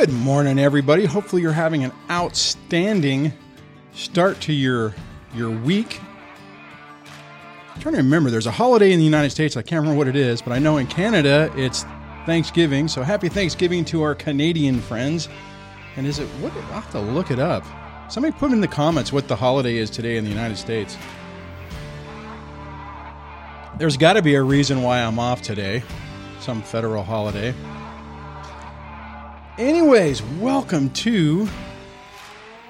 Good morning, everybody. Hopefully, you're having an outstanding start to your your week. I'm trying to remember, there's a holiday in the United States. I can't remember what it is, but I know in Canada it's Thanksgiving. So happy Thanksgiving to our Canadian friends. And is it what? I'll have to look it up. Somebody put in the comments what the holiday is today in the United States. There's got to be a reason why I'm off today, some federal holiday. Anyways, welcome to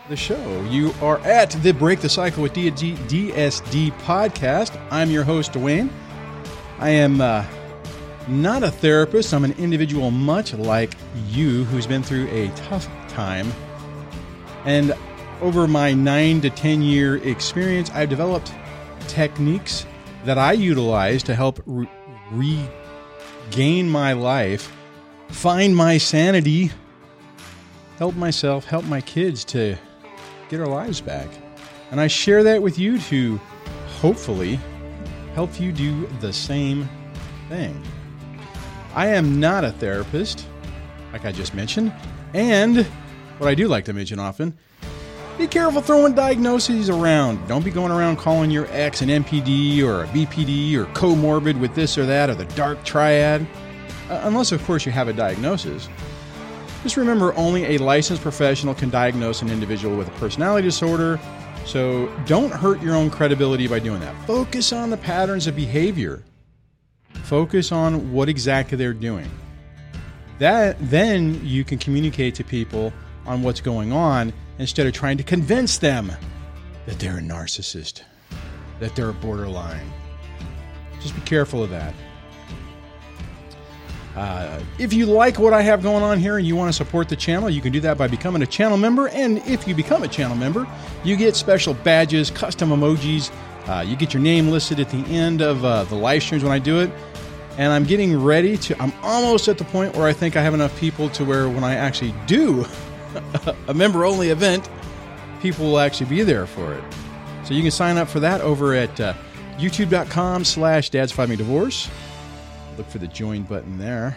the show. You are at the Break the Cycle with DSD podcast. I'm your host, Dwayne. I am uh, not a therapist, I'm an individual much like you who's been through a tough time. And over my nine to 10 year experience, I've developed techniques that I utilize to help re- regain my life find my sanity, help myself, help my kids to get our lives back. And I share that with you to hopefully help you do the same thing. I am not a therapist, like I just mentioned, and what I do like to mention often be careful throwing diagnoses around. Don't be going around calling your ex an NPD or a BPD or comorbid with this or that or the dark triad. Uh, unless, of course, you have a diagnosis. Just remember only a licensed professional can diagnose an individual with a personality disorder, so don't hurt your own credibility by doing that. Focus on the patterns of behavior, focus on what exactly they're doing. That then you can communicate to people on what's going on instead of trying to convince them that they're a narcissist, that they're a borderline. Just be careful of that. Uh, if you like what I have going on here and you want to support the channel, you can do that by becoming a channel member. And if you become a channel member, you get special badges, custom emojis. Uh, you get your name listed at the end of uh, the live streams when I do it. And I'm getting ready to, I'm almost at the point where I think I have enough people to where when I actually do a member only event, people will actually be there for it. So you can sign up for that over at uh, youtube.com slash dads fight me divorce. Look for the join button there.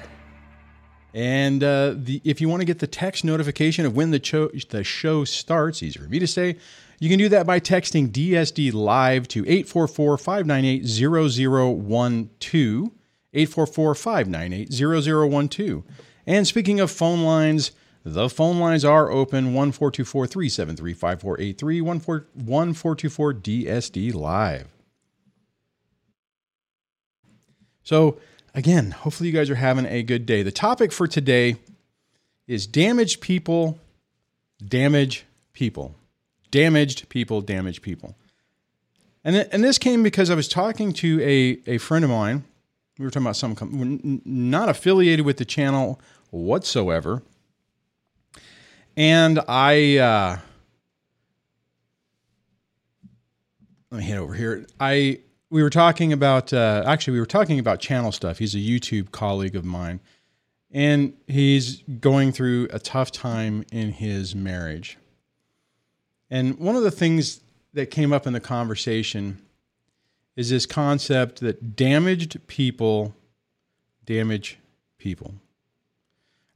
And uh, the, if you want to get the text notification of when the, cho- the show starts, easier for me to say, you can do that by texting DSD live to 844 598 0012. 844 598 0012. And speaking of phone lines, the phone lines are open 1424 373 5483 1424 DSD Live. So, again, hopefully you guys are having a good day. The topic for today is damaged people, damage people. Damaged people, damage people. And, th- and this came because I was talking to a, a friend of mine. We were talking about some, not affiliated with the channel whatsoever and I, uh, let me head over here. I, we were talking about, uh, actually, we were talking about channel stuff. He's a YouTube colleague of mine, and he's going through a tough time in his marriage. And one of the things that came up in the conversation is this concept that damaged people damage people.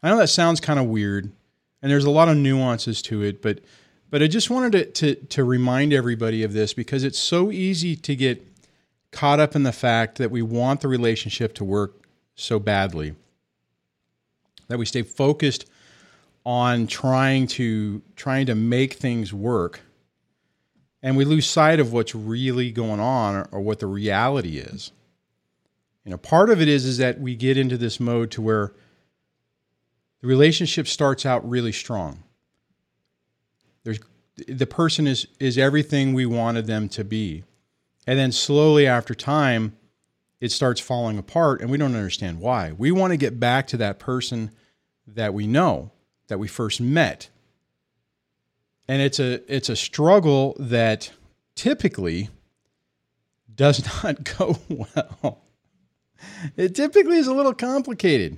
I know that sounds kind of weird, and there's a lot of nuances to it, but but I just wanted to, to to remind everybody of this because it's so easy to get caught up in the fact that we want the relationship to work so badly that we stay focused on trying to trying to make things work and we lose sight of what's really going on or, or what the reality is you know part of it is is that we get into this mode to where the relationship starts out really strong. There's the person is is everything we wanted them to be. And then slowly after time it starts falling apart and we don't understand why. We want to get back to that person that we know, that we first met. And it's a it's a struggle that typically does not go well. It typically is a little complicated.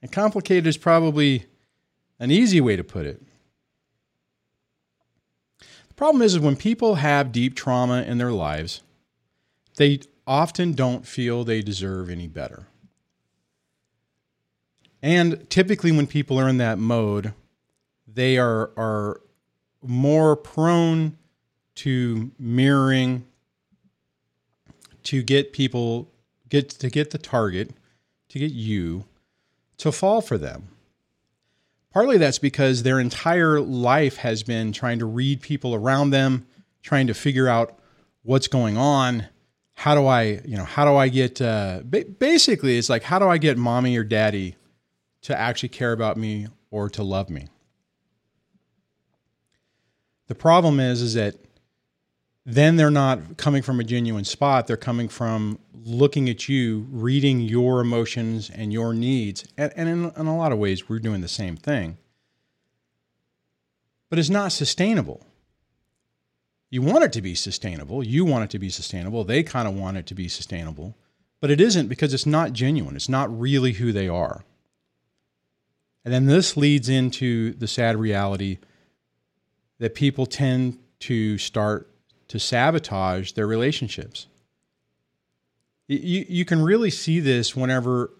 And complicated is probably an easy way to put it. The problem is, is when people have deep trauma in their lives, they often don't feel they deserve any better. And typically, when people are in that mode, they are are more prone to mirroring to get people get to get the target to get you to fall for them. Partly that's because their entire life has been trying to read people around them, trying to figure out what's going on. How do I, you know, how do I get, uh, basically, it's like, how do I get mommy or daddy to actually care about me or to love me? The problem is, is that then they're not coming from a genuine spot. They're coming from looking at you, reading your emotions and your needs. And, and in, in, a lot of ways, we're doing the same thing. But it's not sustainable. You want it to be sustainable. You want it to be sustainable. They kind of want it to be sustainable. But it isn't because it's not genuine. It's not really who they are. And then this leads into the sad reality that people tend to start to sabotage their relationships. You, you can really see this whenever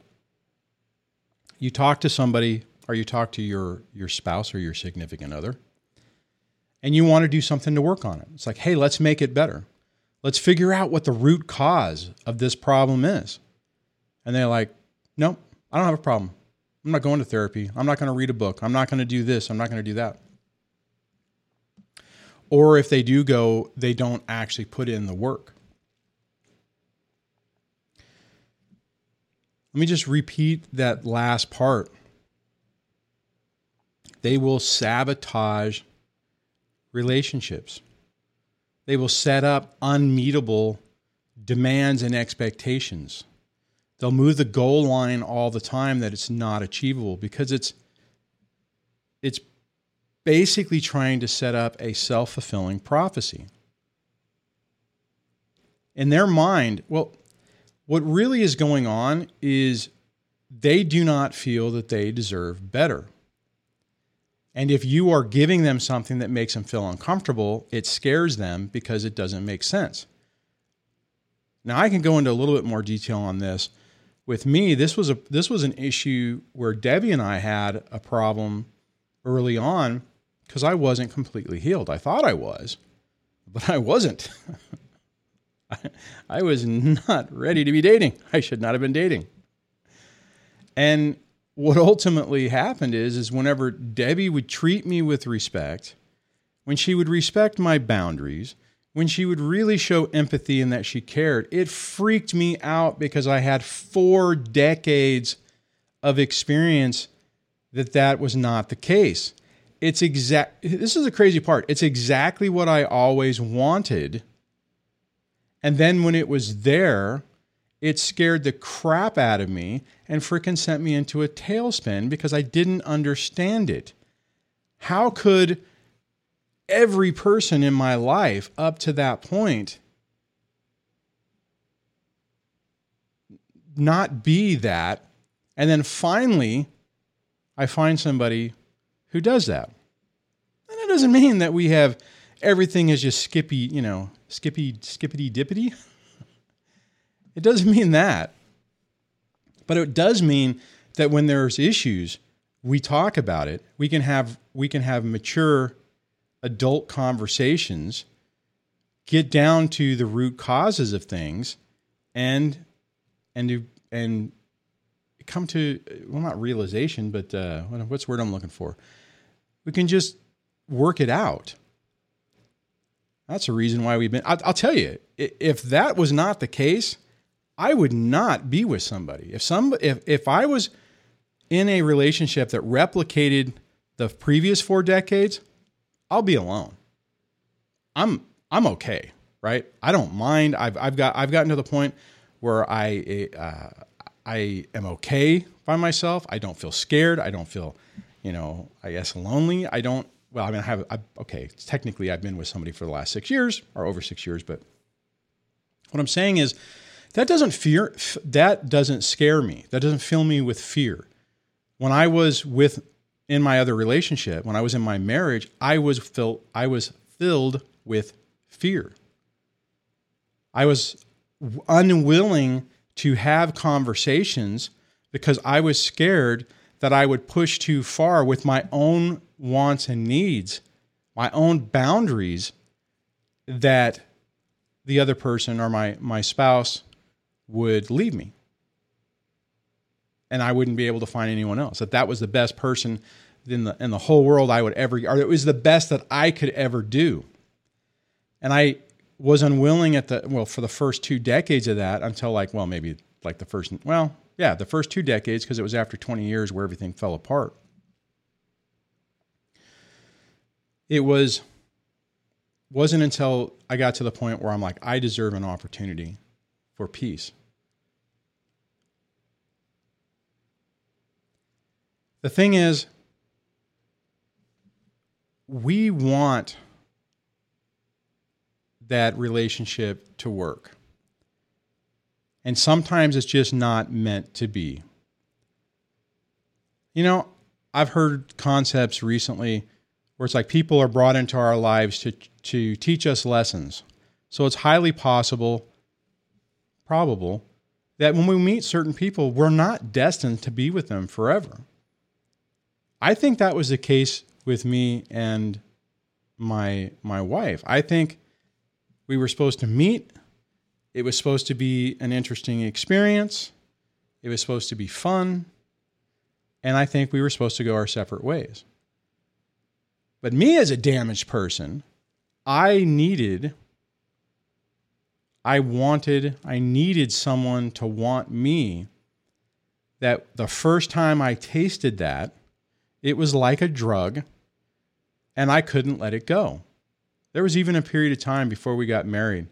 you talk to somebody or you talk to your, your spouse or your significant other and you want to do something to work on it. It's like, hey, let's make it better. Let's figure out what the root cause of this problem is. And they're like, nope, I don't have a problem. I'm not going to therapy. I'm not going to read a book. I'm not going to do this. I'm not going to do that. Or if they do go, they don't actually put in the work. Let me just repeat that last part. They will sabotage relationships. They will set up unmeetable demands and expectations. They'll move the goal line all the time that it's not achievable because it's it's basically trying to set up a self fulfilling prophecy. In their mind, well, what really is going on is they do not feel that they deserve better. And if you are giving them something that makes them feel uncomfortable, it scares them because it doesn't make sense. Now I can go into a little bit more detail on this. With me, this was a this was an issue where Debbie and I had a problem early on because I wasn't completely healed. I thought I was, but I wasn't. I, I was not ready to be dating. I should not have been dating. And what ultimately happened is is whenever Debbie would treat me with respect, when she would respect my boundaries, when she would really show empathy and that she cared, it freaked me out because I had 4 decades of experience that that was not the case. It's exact this is a crazy part. It's exactly what i always wanted. And then when it was there it scared the crap out of me and freaking sent me into a tailspin because i didn't understand it how could every person in my life up to that point not be that and then finally i find somebody who does that. And that doesn't mean that we have everything is just skippy, you know, skippy, skippity dippity. It doesn't mean that. But it does mean that when there's issues, we talk about it. We can have we can have mature adult conversations, get down to the root causes of things and and do and come to well not realization but uh, what's the word i'm looking for we can just work it out. That's a reason why we've been. I'll, I'll, tell you, if that was not the case, I would not be with somebody. If some, if if I was in a relationship that replicated the previous four decades, I'll be alone. I'm I'm okay, right? I don't mind. I've I've got I've gotten to the point where I uh, I am okay by myself. I don't feel scared. I don't feel you know, I guess lonely. I don't. Well, I mean, I have. I, okay, technically, I've been with somebody for the last six years or over six years, but what I'm saying is that doesn't fear. That doesn't scare me. That doesn't fill me with fear. When I was with in my other relationship, when I was in my marriage, I was filled. I was filled with fear. I was unwilling to have conversations because I was scared that I would push too far with my own wants and needs, my own boundaries that the other person or my my spouse would leave me and I wouldn't be able to find anyone else. That that was the best person in the in the whole world I would ever or it was the best that I could ever do. And I was unwilling at the well for the first two decades of that until like well maybe like the first well yeah the first two decades because it was after 20 years where everything fell apart. It was wasn't until I got to the point where I'm like I deserve an opportunity for peace. The thing is, we want that relationship to work. And sometimes it's just not meant to be. You know, I've heard concepts recently where it's like people are brought into our lives to, to teach us lessons. So it's highly possible, probable, that when we meet certain people, we're not destined to be with them forever. I think that was the case with me and my my wife. I think we were supposed to meet. It was supposed to be an interesting experience. It was supposed to be fun. And I think we were supposed to go our separate ways. But me as a damaged person, I needed I wanted, I needed someone to want me that the first time I tasted that, it was like a drug, and I couldn't let it go. There was even a period of time before we got married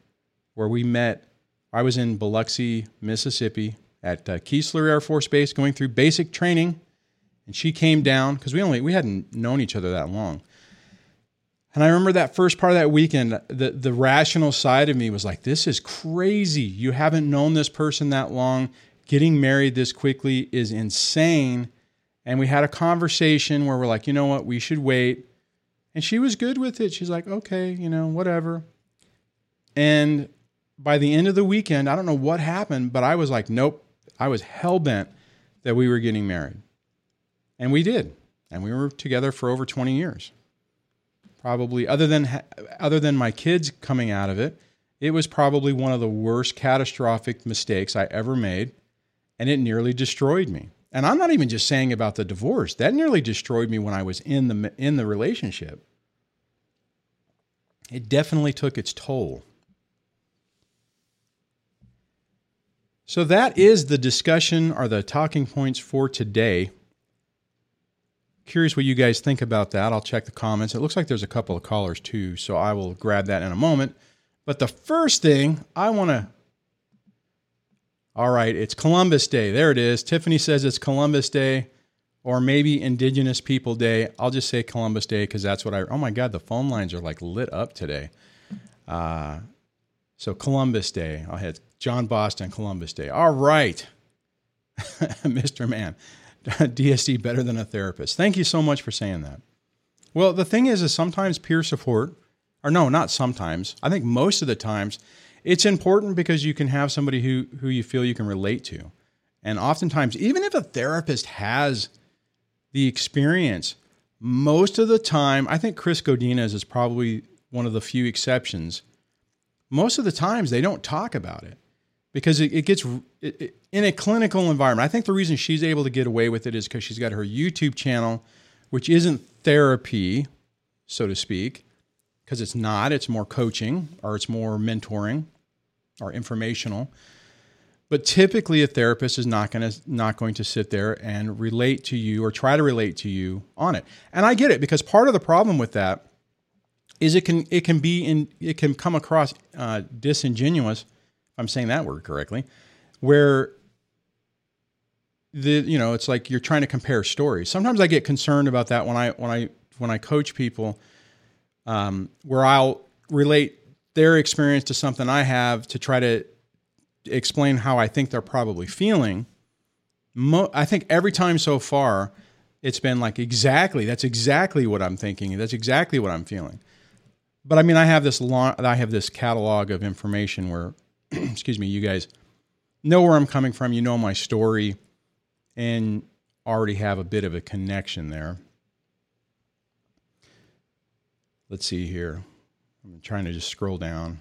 where we met. I was in Biloxi, Mississippi at uh, Keesler Air Force Base going through basic training, and she came down because we only we hadn't known each other that long. And I remember that first part of that weekend, the, the rational side of me was like, this is crazy. You haven't known this person that long. Getting married this quickly is insane. And we had a conversation where we're like, you know what, we should wait. And she was good with it. She's like, okay, you know, whatever. And by the end of the weekend, I don't know what happened, but I was like, nope. I was hell bent that we were getting married. And we did. And we were together for over 20 years. Probably other than other than my kids coming out of it, it was probably one of the worst catastrophic mistakes I ever made, and it nearly destroyed me. And I'm not even just saying about the divorce. That nearly destroyed me when I was in the in the relationship. It definitely took its toll. So that is the discussion or the talking points for today. Curious what you guys think about that. I'll check the comments. It looks like there's a couple of callers too, so I will grab that in a moment. But the first thing I want to all right, it's Columbus Day. There it is. Tiffany says it's Columbus Day or maybe Indigenous People Day. I'll just say Columbus Day because that's what I. Oh my God, the phone lines are like lit up today. Uh, so Columbus Day. I'll hit John Boston, Columbus Day. All right, Mr. Man. DSD better than a therapist. Thank you so much for saying that. Well, the thing is, is sometimes peer support, or no, not sometimes. I think most of the times it's important because you can have somebody who who you feel you can relate to. And oftentimes, even if a therapist has the experience, most of the time, I think Kris Godinez is probably one of the few exceptions. Most of the times, they don't talk about it because it, it gets it, it, in a clinical environment. I think the reason she's able to get away with it is because she's got her YouTube channel, which isn't therapy, so to speak, because it's not. It's more coaching or it's more mentoring or informational. But typically, a therapist is not going to not going to sit there and relate to you or try to relate to you on it. And I get it because part of the problem with that is it can it can be in it can come across uh, disingenuous. If I'm saying that word correctly, where the you know it's like you're trying to compare stories. Sometimes I get concerned about that when I when I when I coach people, um, where I'll relate their experience to something I have to try to explain how I think they're probably feeling. Mo- I think every time so far, it's been like exactly that's exactly what I'm thinking. That's exactly what I'm feeling. But I mean, I have this long, I have this catalog of information where, excuse me, you guys know where I'm coming from. You know my story, and already have a bit of a connection there. Let's see here. I'm trying to just scroll down.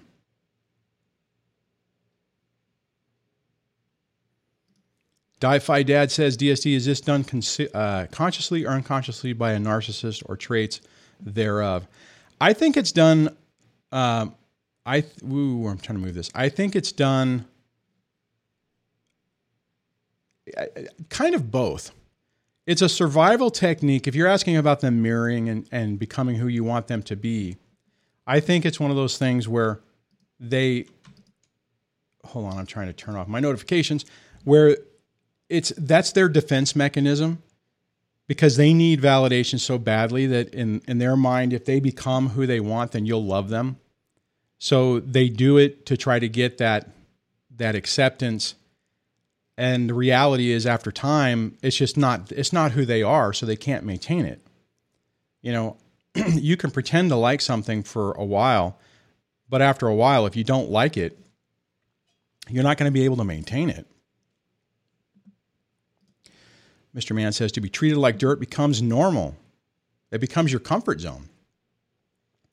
Di-Fi Dad says DSD is this done uh, consciously or unconsciously by a narcissist or traits thereof? I think it's done. Um, I th- ooh, I'm trying to move this. I think it's done. Kind of both. It's a survival technique. If you're asking about them mirroring and, and becoming who you want them to be, I think it's one of those things where they hold on, I'm trying to turn off my notifications, where it's that's their defense mechanism because they need validation so badly that in, in their mind, if they become who they want, then you'll love them. So they do it to try to get that that acceptance. And the reality is after time, it's just not it's not who they are, so they can't maintain it. You know, you can pretend to like something for a while, but after a while, if you don't like it, you're not going to be able to maintain it. Mr. Mann says to be treated like dirt becomes normal. It becomes your comfort zone.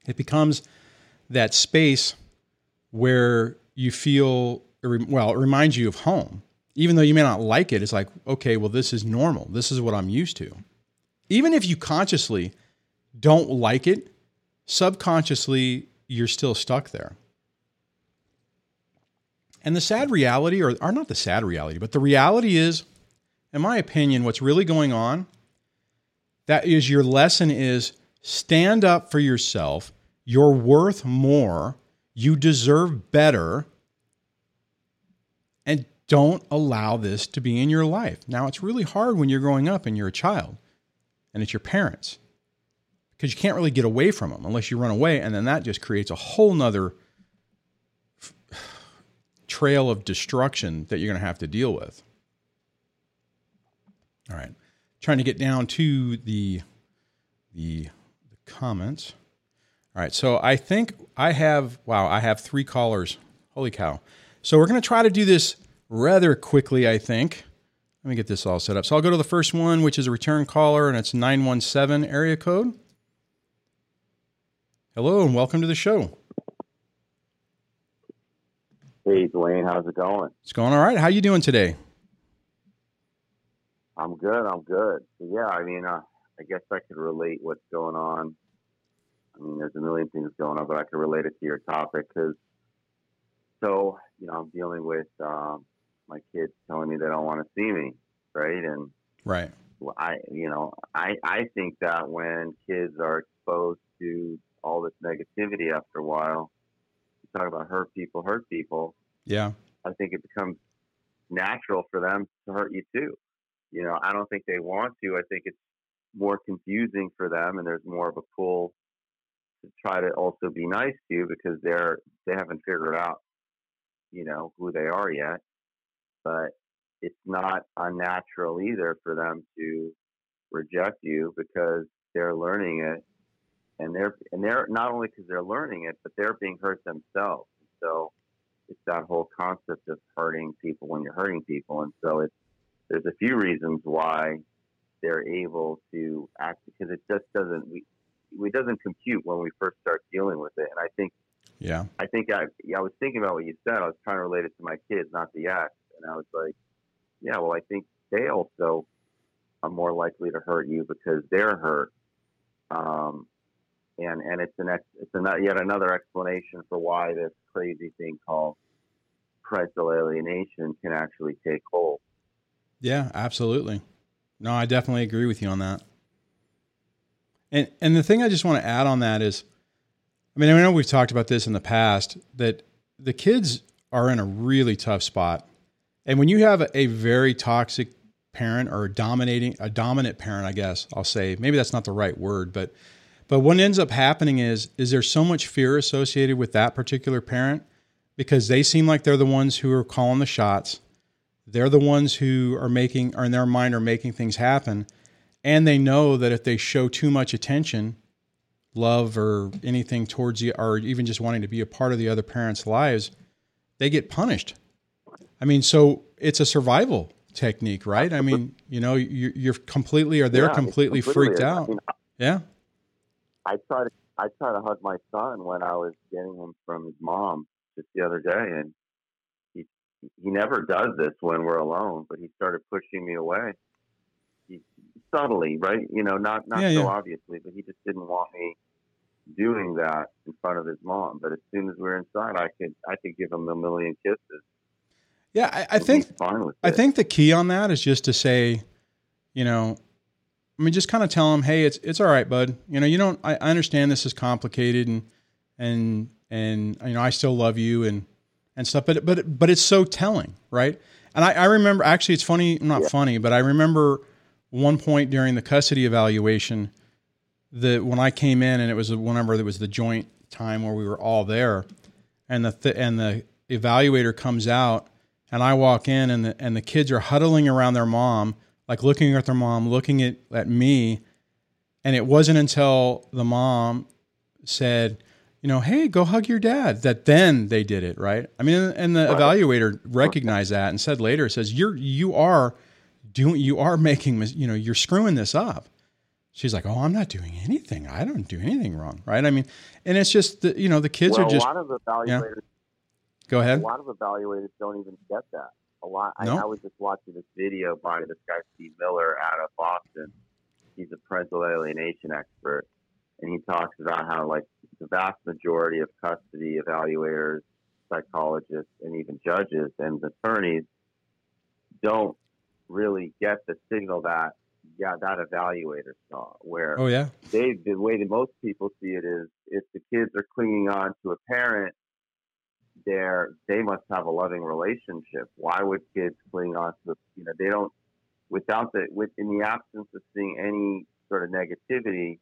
It becomes that space where you feel, well, it reminds you of home. Even though you may not like it, it's like, okay, well, this is normal. This is what I'm used to. Even if you consciously don't like it, subconsciously, you're still stuck there. And the sad reality, or, or not the sad reality, but the reality is in my opinion, what's really going on, that is your lesson is stand up for yourself. You're worth more. You deserve better. And don't allow this to be in your life. Now, it's really hard when you're growing up and you're a child and it's your parents because you can't really get away from them unless you run away. And then that just creates a whole nother trail of destruction that you're going to have to deal with. All right. Trying to get down to the, the, the comments. All right. So I think I have, wow, I have three callers. Holy cow. So we're going to try to do this rather quickly, I think. Let me get this all set up. So I'll go to the first one, which is a return caller, and it's 917 area code. Hello, and welcome to the show. Hey, Dwayne, how's it going? It's going all right. How you doing today? I'm good. I'm good. Yeah, I mean, uh, I guess I could relate what's going on. I mean, there's a million things going on, but I can relate it to your topic because, so you know, I'm dealing with um, my kids telling me they don't want to see me, right? And right, I, you know, I I think that when kids are exposed to all this negativity after a while, you talk about hurt people, hurt people. Yeah, I think it becomes natural for them to hurt you too you know, I don't think they want to. I think it's more confusing for them, and there's more of a pull to try to also be nice to you because they're they haven't figured out, you know, who they are yet. But it's not unnatural either for them to reject you because they're learning it, and they're and they're not only because they're learning it, but they're being hurt themselves. So it's that whole concept of hurting people when you're hurting people, and so it's there's a few reasons why they're able to act because it just doesn't we it doesn't compute when we first start dealing with it. And I think yeah, I think I yeah, I was thinking about what you said. I was trying to relate it to my kids, not the act. and I was like, yeah, well, I think they also are more likely to hurt you because they're hurt. Um, and and it's an ex, it's an, yet another explanation for why this crazy thing called parental alienation can actually take hold. Yeah, absolutely. No, I definitely agree with you on that. And and the thing I just want to add on that is, I mean, I know we've talked about this in the past that the kids are in a really tough spot, and when you have a, a very toxic parent or a dominating a dominant parent, I guess I'll say maybe that's not the right word, but but what ends up happening is is there so much fear associated with that particular parent because they seem like they're the ones who are calling the shots they're the ones who are making, or in their mind, are making things happen. And they know that if they show too much attention, love, or anything towards you, or even just wanting to be a part of the other parent's lives, they get punished. I mean, so it's a survival technique, right? I mean, you know, you're, you're completely or they're Yeah, it's completely, freaked I out. mean, yeah. I try to I try to hug my son when I was getting him from his mom just the other day, and he he never does this when we're alone, but he started pushing me away. Subtly, right? You know, not not Yeah, so yeah. obviously, but he just didn't want me doing that in front of his mom. But as soon as we were inside, I could I could give him a million kisses. Yeah. I, I think, he's fine with I it. think the key on that is just to say, you know, I mean, just kind of tell him, hey, it's it's all right, bud. You know, you don't. I, I understand this is complicated, and and and you know, I still love you and and stuff. But but but it's so telling, right? And I, I remember actually, it's funny, not Yeah. funny, but I remember one point during the custody evaluation that when I came in, and it was whenever it was the joint time where we were all there, and the th- and the evaluator comes out, and I walk in, and the and the kids are huddling around their mom, like looking at their mom, looking at at me, and it wasn't until the mom said, you know, hey, go hug your dad, that then they did it, right? I mean, and- the Right. evaluator recognized that and said later, says you're you are doing you are making you know you're screwing this up. She's like, oh, I'm not doing anything. I don't do anything wrong, right? I mean, and it's just the, you know the kids well, are just a lot of evaluators go ahead a lot of evaluators don't even get that. A lot. No? I, I was just watching this video by this guy Steve Miller out of Boston. He's a parental alienation expert, and he talks about how like the vast majority of custody evaluators, psychologists, and even judges and attorneys don't really get the signal that yeah that evaluator saw where Oh yeah, they the way that most people see it is if the kids are clinging on to a parent they're they must have a loving relationship. Why would kids cling on to you know they don't without the with in the absence of seeing any sort of negativity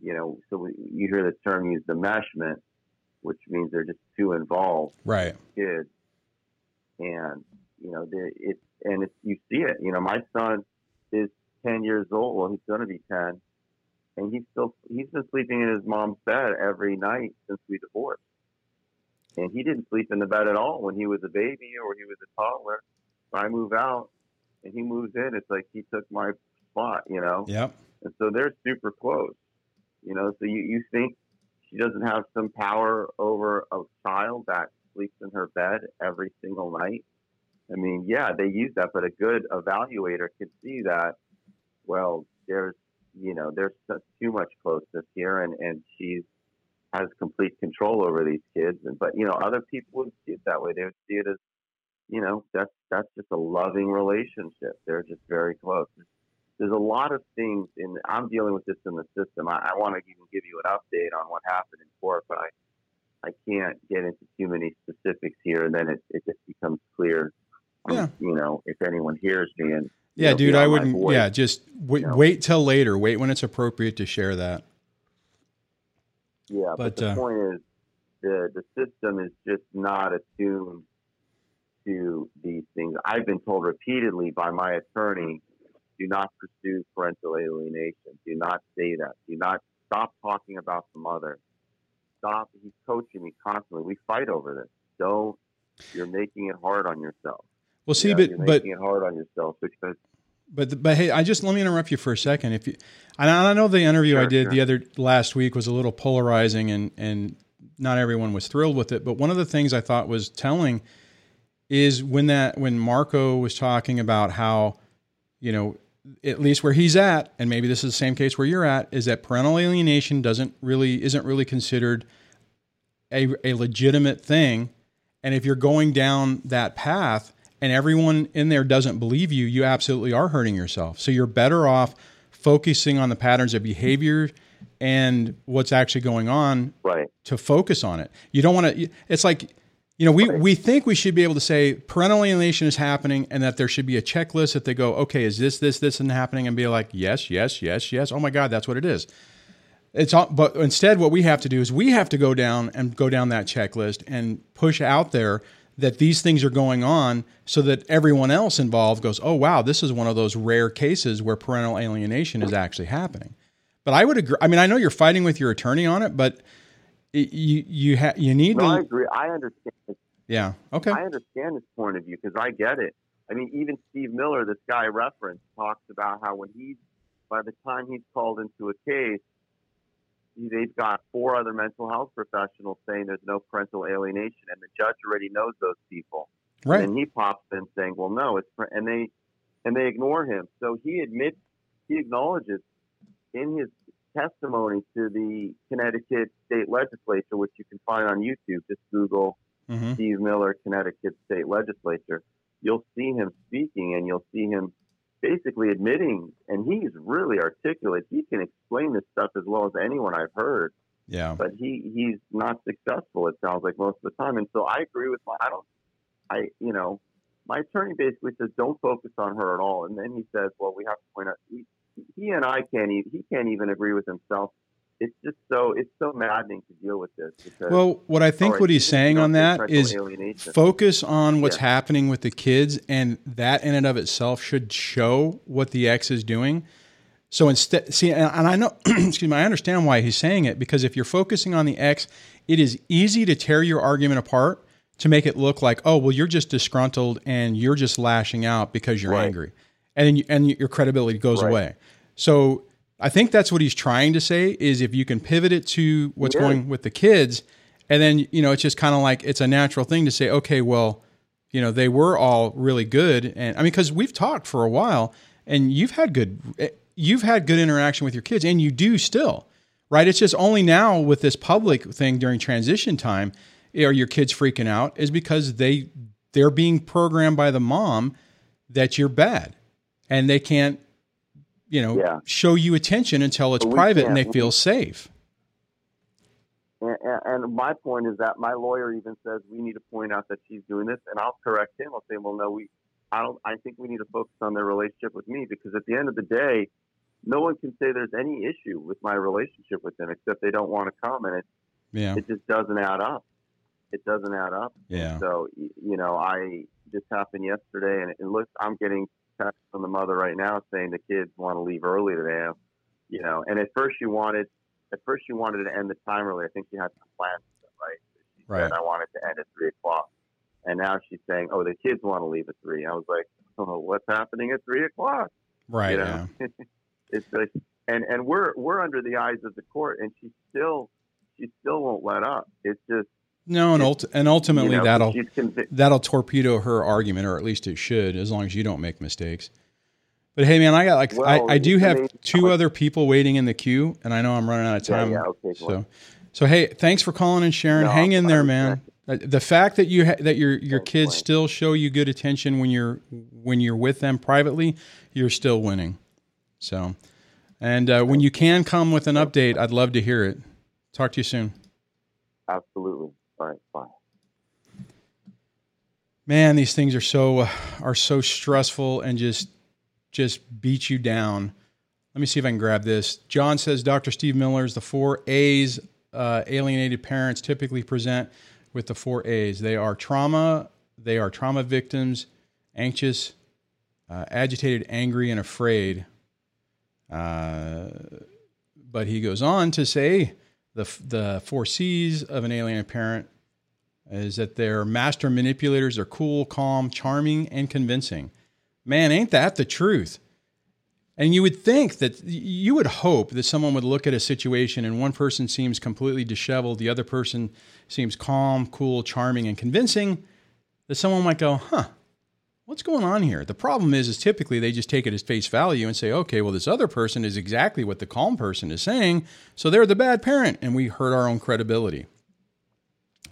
you know so we, you hear the term used enmeshment which means they're just too involved right. kids, and you know, the, it's and it's you see it. You know, my son is ten years old. Well, he's going to be ten, and he's still he's been sleeping in his mom's bed every night since we divorced. And he didn't sleep in the bed at all when he was a baby or he was a toddler. So I move out, and he moves in. It's like he took my spot. You know. Yep. And so they're super close. You know, so you, you think she doesn't have some power over a child that sleeps in her bed every single night? I mean, yeah, they use that, but a good evaluator could see that, well, there's, you know, there's too much closeness here and, and she's has complete control over these kids. And, but, you know, other people would see it that way. They would see it as, you know, that's, that's just a loving relationship. They're just very close there's a lot of things in I'm dealing with this in the system. I, I want to even give you an update on what happened in court, but I I can't get into too many specifics here, and then it, it just becomes clear. Um, Yeah. You know, if anyone hears me and Yeah, dude, I wouldn't. voice. Yeah, just wait, you know. wait till later. Wait when it's appropriate to share that. Yeah, But, but, the uh, point is, the the system is just not attuned to these things. I've been told repeatedly by my attorney, do not pursue parental alienation. Do not say that. Do not stop talking about the mother. Stop. He's coaching me constantly. We fight over this. Don't. You're making it hard on yourself. Well, see, Yeah, but but it hard on yourself because But but hey, I just let me interrupt you for a second. If you, and I know the interview I did sure. the other last week was a little polarizing, and and not everyone was thrilled with it. But one of the things I thought was telling is when that when Marco was talking about how, you know, at least where he's at, and maybe this is the same case where you're at, is that parental alienation doesn't really isn't really considered a a legitimate thing, and if you're going down that path and everyone in there doesn't believe you, you absolutely are hurting yourself. So you're better off focusing on the patterns of behavior and what's actually going on right. to focus on it. You don't want to. It's like, you know, we we think we should be able to say parental alienation is happening, and that there should be a checklist that they go, okay, is this this this and happening, and be like, yes, yes, yes, yes. Oh my God, that's what it is. It's all, but instead, what we have to do is we have to go down and go down that checklist and push out there that these things are going on, so that everyone else involved goes, oh wow, this is one of those rare cases where parental alienation is actually happening. But I would agree. I mean, I know you're fighting with your attorney on it, but it, you you ha- you need No, I to agree. I understand. yeah okay I understand this point of view because I get it. I mean, even Steve Miller, this guy referenced, talks about how when he's by the time he's called into a case, they've got four other mental health professionals saying there's no parental alienation, and the judge already knows those people. Right. And he pops in saying, "Well, no, it's," and they and they ignore him. So he admits, he acknowledges in his testimony to the Connecticut state legislature, which you can find on YouTube. Just Google hmm Steve Miller, Connecticut state legislature. You'll see him speaking, and you'll see him basically admitting, and he's really articulate. He can explain this stuff as well as anyone I've heard, Yeah. but he he's not successful. It sounds like most of the time, and so I agree with my. I don't. I you know, my attorney basically says don't focus on her at all, and then he says, well, we have to point out he, he and I can't even he can't even agree with himself. It's just so it's so maddening to deal with this because Well, what I think what he's saying on that is focus on what's Yeah. happening with the kids, and that in and of itself should show what the ex is doing. So instead, see, and and I know, excuse me, I understand why he's saying it because if you're focusing on the ex, it is easy to tear your argument apart to make it look like, oh, well, you're just disgruntled and you're just lashing out because you're Right. angry, and then you, and your credibility goes Right. away. So I think that's what he's trying to say is if you can pivot it to what's Yeah. going with the kids, and then you know it's just kind of like it's a natural thing to say, okay, well, you know they were all really good, and I mean because we've talked for a while, and you've had good, eh, you've had good interaction with your kids, and you do still, right? It's just only now with this public thing during transition time, are your kids freaking out? Is because they they're being programmed by the mom that you're bad, and they can't, you know, Yeah. show you attention until it's private and they feel safe. And, and my point is that my lawyer even says we need to point out that she's doing this, and I'll correct him. I'll say, well, no, we, I don't. I think we need to focus on their relationship with me because at the end of the day, no one can say there's any issue with my relationship with them except they don't want to come, and it Yeah, it just doesn't add up. It doesn't add up. yeah, So you know, I this happened yesterday, and it looks. I'm getting texts from the mother right now saying the kids want to leave early today. You know, and at first she wanted, at first she wanted to end the time early. I think she had some plans, right? She Right. said I wanted to end at three o'clock, and now she's saying, oh, the kids want to leave at three. I was like, oh, what's happening at three o'clock? right. you Yeah. it's like, and and we're we're under the eyes of the court, and she still she still won't let up. It's just No, and, ult- and ultimately you know, that'll that'll torpedo her argument, or at least it should, as long as you don't make mistakes. But hey, man, I got like Well, I, I do have two other people waiting in the queue, and I know I'm running out of time. yeah, okay, so, so hey, thanks for calling and sharing. No, Hang in there, man. Uh, The fact that you ha- that your your Thanks, kids Blaine. still show you good attention when you're when you're with them privately, you're still winning. So, and uh, when you can come with an update, I'd love to hear it. Talk to you soon. Absolutely. All right, bye. man these things are so are so stressful and just just beat you down. Let me see if i can grab this. John says dr steve miller's the four a's uh, alienated parents typically present with the four a's. They are trauma they are trauma victims anxious uh, agitated angry and afraid. Uh, but he goes on to say the, the four c's of an alien parent is that they're master manipulators. They're cool, calm, charming, and convincing. Man, ain't that the truth? And you would think that you would hope that someone would look at a situation and one person seems completely disheveled, the other person seems calm, cool, charming, and convincing, that someone might go, huh, what's going on here? The problem is, is typically they just take it as face value and say, okay, well, this other person is exactly what the calm person is saying, so they're the bad parent, and we hurt our own credibility.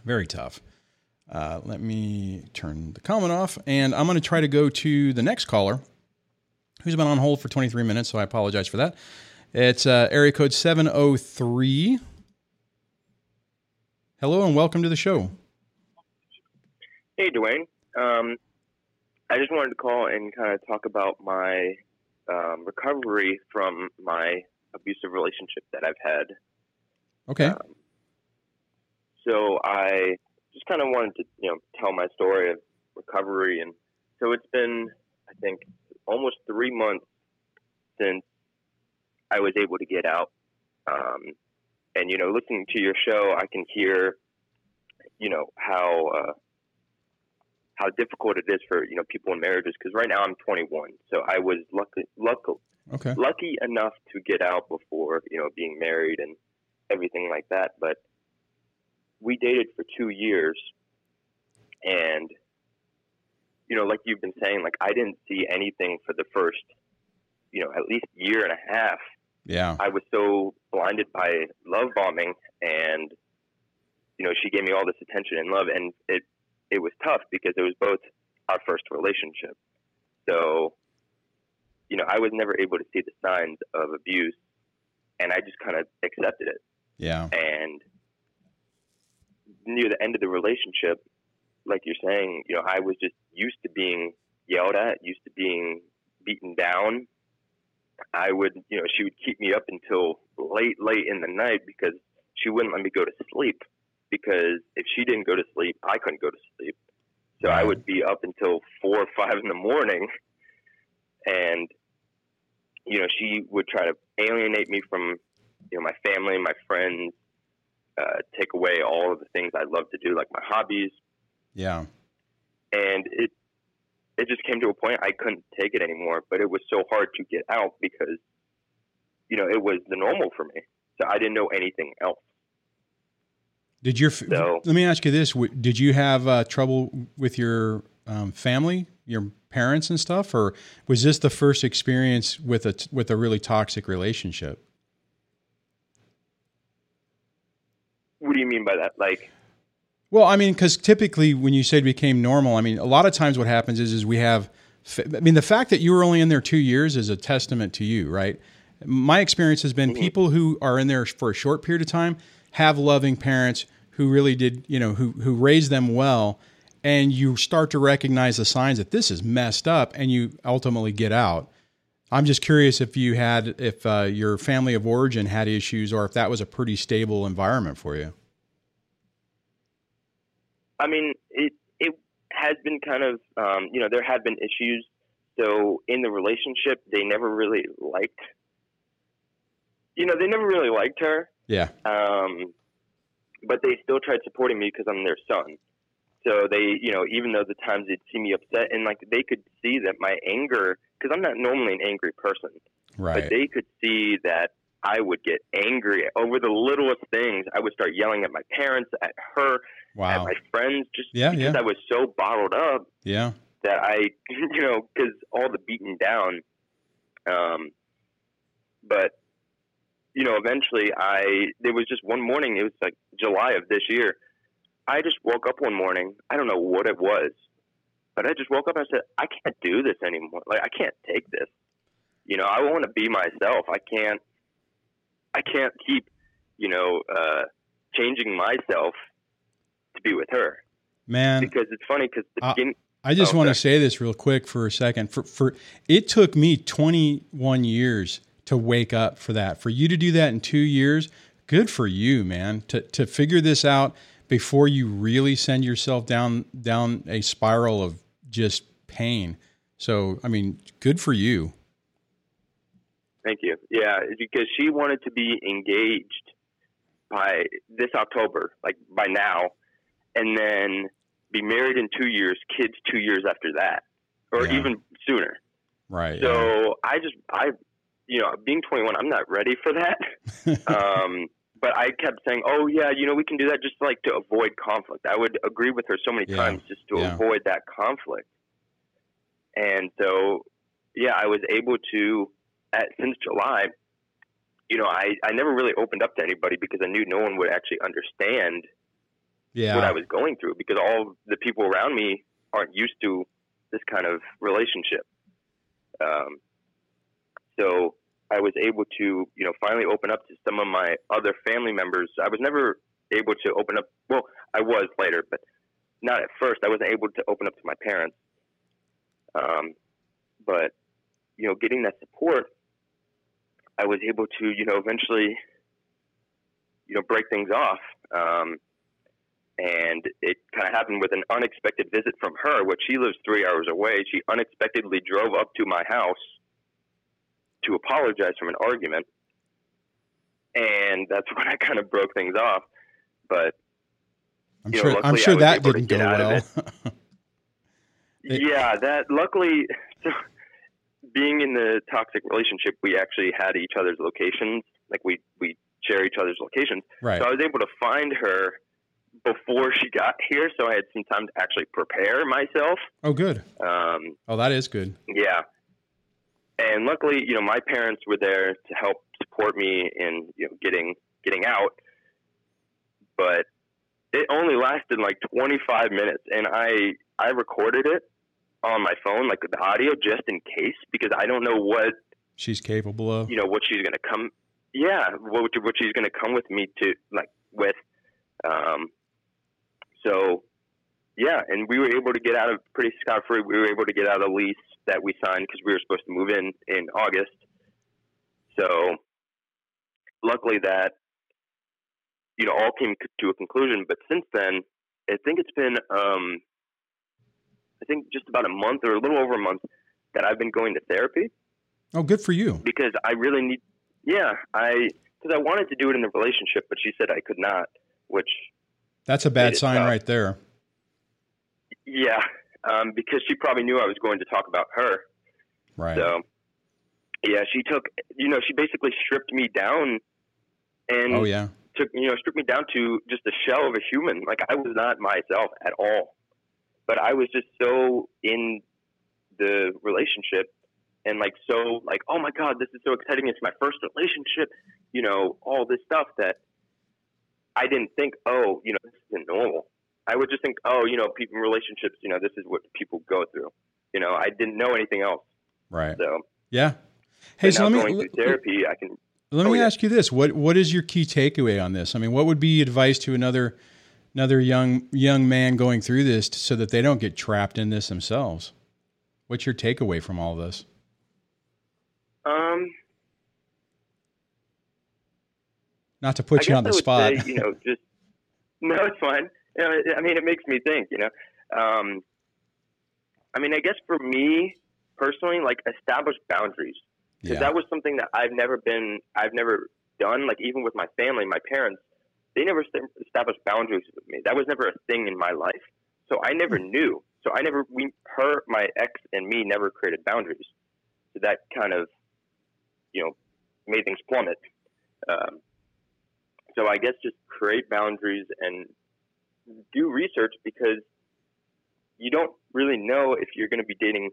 Very tough. Uh, let me turn the comment off, and I'm going to try to go to the next caller, who's been on hold for 23 minutes. So I apologize for that. It's uh, area code 703. Hello and welcome to the show. Hey, Dwayne. Um, I just wanted to call and kind of talk about my um, recovery from my abusive relationship that I've had. Okay. Um, so I just kind of wanted to, you know, tell my story of recovery, and so it's been, I think, almost three months since I was able to get out. Um, and you know, listening to your show, I can hear, you know, how uh, how difficult it is for you know people in marriages. Because right now I'm 21, so I was lucky, lucky, Okay. lucky enough to get out before you know being married and everything like that. But we dated for two years, and you know, like you've been saying, like I didn't see anything for the first, you know, at least year and a half. Yeah. I was so blinded by love bombing, and you know, she gave me all this attention and love, and it it was tough because it was both our first relationship. So, you know, I was never able to see the signs of abuse, and I just kind of accepted it. Yeah. And near the end of the relationship, like you're saying, you know, I was just used to being yelled at, used to being beaten down. I would, you know, she would keep me up until late, late in the night because she wouldn't let me go to sleep. Because if she didn't go to sleep, I couldn't go to sleep. So I would be up until four or five in the morning, and you know, she would try to alienate me from, you know, my family, my friends, uh, take away all of the things I love to do, like my hobbies, Yeah. and it it just came to a point I couldn't take it anymore. But it was so hard to get out because, you know, it was the normal for me. So I didn't know anything else. Did your So- let me ask you this: Did you have uh, trouble with your um, family, your parents and stuff, or was this the first experience with a t- with a really toxic relationship? What do you mean by that? Like, Well, I mean, because typically when you say it became normal, I mean, a lot of times what happens is is we have. I mean, the fact that you were only in there two years is a testament to you, right? My experience has been people who are in there for a short period of time have loving parents who really did, you know, who who raised them well, and you start to recognize the signs that this is messed up, and you ultimately get out. I'm just curious if you had, if uh, your family of origin had issues, or if that was a pretty stable environment for you. I mean, it it has been kind of, um, you know, there have been issues. So in the relationship, they never really liked, you know, they never really liked her. Yeah. um, but they still tried supporting me because I'm their son. So they, you know, even though the times they'd see me upset and like they could see that my anger, because I'm not normally an angry person, Right. but they could see that I would get angry over the littlest things. I would start yelling at my parents, at her, at wow. my friends, just Yeah, because yeah. I was so bottled up Yeah. that I, you know, because all the beaten down. Um, but you know, eventually, I there was just one morning. It was like July of this year. I just woke up one morning. I don't know what it was, but I just woke up and I said, I can't do this anymore. Like I can't take this. You know, I want to be myself. I can't. I can't keep, you know, uh, changing myself to be with her Man, because it's funny because the Uh, beginning. I just Oh, want to say this real quick for a second. For for it took me 21 years to wake up for that. For you to do that in 2 years, good for you, man. To to figure this out before you really send yourself down down a spiral of just pain. So, I mean, good for you. Thank you. Yeah, because she wanted to be engaged by this October, like by now, and then be married in two years, kids two years after that, or Yeah. even sooner. Right. yeah. So I just, I, you know, being 21, I'm not ready for that. um, but I kept saying, "Oh yeah, you know, we can do that just like to avoid conflict." I would agree with her so many Yeah, times just to yeah. avoid that conflict. And so, yeah, I was able to, at, since July, you know, I, I never really opened up to anybody because I knew no one would actually understand yeah. what I was going through because all the people around me aren't used to this kind of relationship. Um, so I was able to, you know, finally open up to some of my other family members. I was never able to open up. Well, I was later, but not at first. I wasn't able to open up to my parents. Um, but you know, getting that support, I was able to, you know, eventually, you know, break things off. Um, and it kind of happened with an unexpected visit from her, which she lives three hours away. She unexpectedly drove up to my house to apologize from an argument, and that's when I kind of broke things off. But I'm you know, sure I'm sure that didn't go well. of yeah, that luckily, being in the toxic relationship, we actually had each other's locations. Like we we share each other's locations. Right. So I was able to find her before she got here, so I had some time to actually prepare myself. Oh, good. Um, Oh, that is good. yeah. And luckily, you know, my parents were there to help support me in you know getting getting out. But it only lasted like 25 minutes, and I I recorded it on my phone, like the audio, just in case, because I don't know what She's capable of. you know what she's gonna come. Yeah, what what she's gonna come with me to like with. Um, so yeah, and we were able to get out of pretty scot free. We were able to get out of the lease that we signed because we were supposed to move in in August. So luckily that you know all came to a conclusion. But since then, I think it's been um, I think just about a month or a little over a month that I've been going to therapy Oh, good for you. because I really need. Yeah, I because I wanted to do it in the relationship, but she said I could not. Which That's a bad sign tough. right there. Yeah, um, because she probably knew I was going to talk about her. Right. So yeah, she took you know she basically stripped me down and oh, yeah. took you know stripped me down to just a shell of a human. Like I was not myself at all, but I was just so in the relationship and like so like oh my god this is so exciting it's my first relationship you know all this stuff that I didn't think oh you know this isn't normal. I would just think oh you know people in relationships you know this is what people go through. You know I didn't know anything else. Right. So Yeah. Hey, so let me going let, through therapy I can let oh, me yeah. ask you this: what what is your key takeaway on this? I mean, what would be advice to another another young young man going through this t- so that they don't get trapped in this themselves? What's your takeaway from all this? um Not to put I you on the spot. Say, you know, just no, it's fine. You know, I mean, it makes me think. You know, um, I mean, I guess for me personally, like establish boundaries because yeah. that was something that I've never been, I've never done. Like even with my family, my parents, they never established boundaries with me. That was never a thing in my life. So I never Hmm. knew. So I never, we, her, my ex, and me never created boundaries. So that kind of, you know, made things plummet. Um, so I guess just create boundaries and do research because you don't really know if you're going to be dating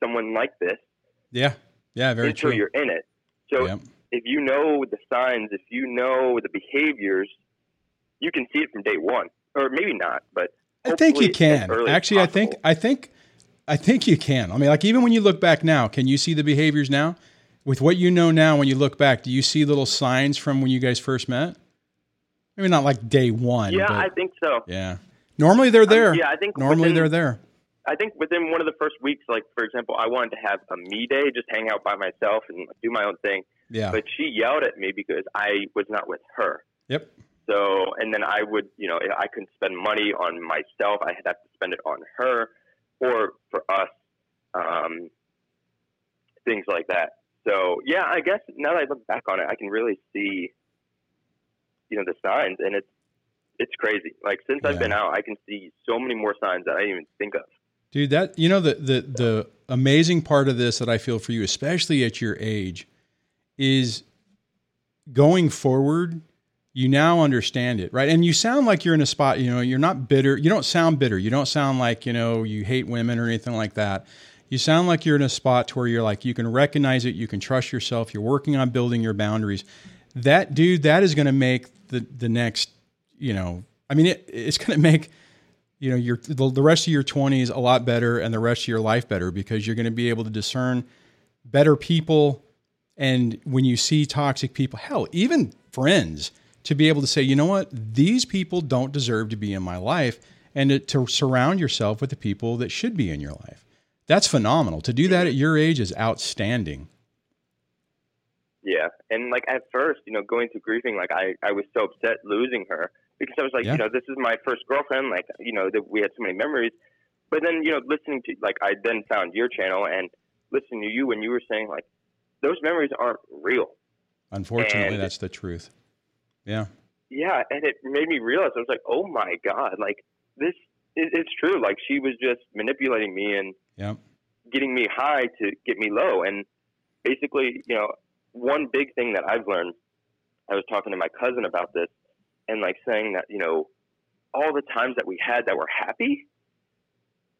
someone like this yeah. Yeah. Very until true. you're in it. So if you know the signs, if you know the behaviors, you can see it from day one, or maybe not, but I think you can. Actually, I think. I think I think you can. I mean, like even when you look back now, can you see the behaviors now? With what you know now, when you look back, do you see little signs from when you guys first met? Maybe not like day one. yeah, I think so. yeah. Normally they're there. Um, yeah, I think Normally within- they're there. I think within one of the first weeks, like for example, I wanted to have a me day, just hang out by myself and do my own thing. Yeah. But she yelled at me because I was not with her. Yep. So, and then I would, you know, I couldn't spend money on myself. I had to spend it on her or for us, um, things like that. So, yeah, I guess now that I look back on it, I can really see, you know, the signs, and it's it's crazy. Like since Yeah. I've been out, I can see so many more signs that I didn't even think of. Dude, that you know the the the amazing part of this that I feel for you, especially at your age, is going forward. You now understand it, right? And you sound like you're in a spot. You know, you're not bitter. You don't sound bitter. You don't sound like you know you hate women or anything like that. You sound like you're in a spot to where you're like you can recognize it. You can trust yourself. You're working on building your boundaries. That dude, that is going to make the the next. You know, I mean, it, it's going to make you know your the, the rest of your 20s a lot better and the rest of your life better because you're going to be able to discern better people and when you see toxic people hell even friends to be able to say you know what? These people don't deserve to be in my life and to, to surround yourself with the people that should be in your life. That's phenomenal. To do that at your age is outstanding Yeah, and like at first, you know, going through grieving, like I, I was so upset losing her because I was like, Yeah. you know, this is my first girlfriend. Like, you know, that we had so many memories. But then, you know, listening to like I then found your channel and listening to you when you were saying like those memories aren't real. unfortunately And- that's the truth yeah Yeah, and it made me realize I was like, oh my god, like this it, it's true. Like she was just manipulating me and getting me high to get me low. And basically, you know, one big thing that I've learned, I was talking to my cousin about this and like saying that, you know, all the times that we had that were happy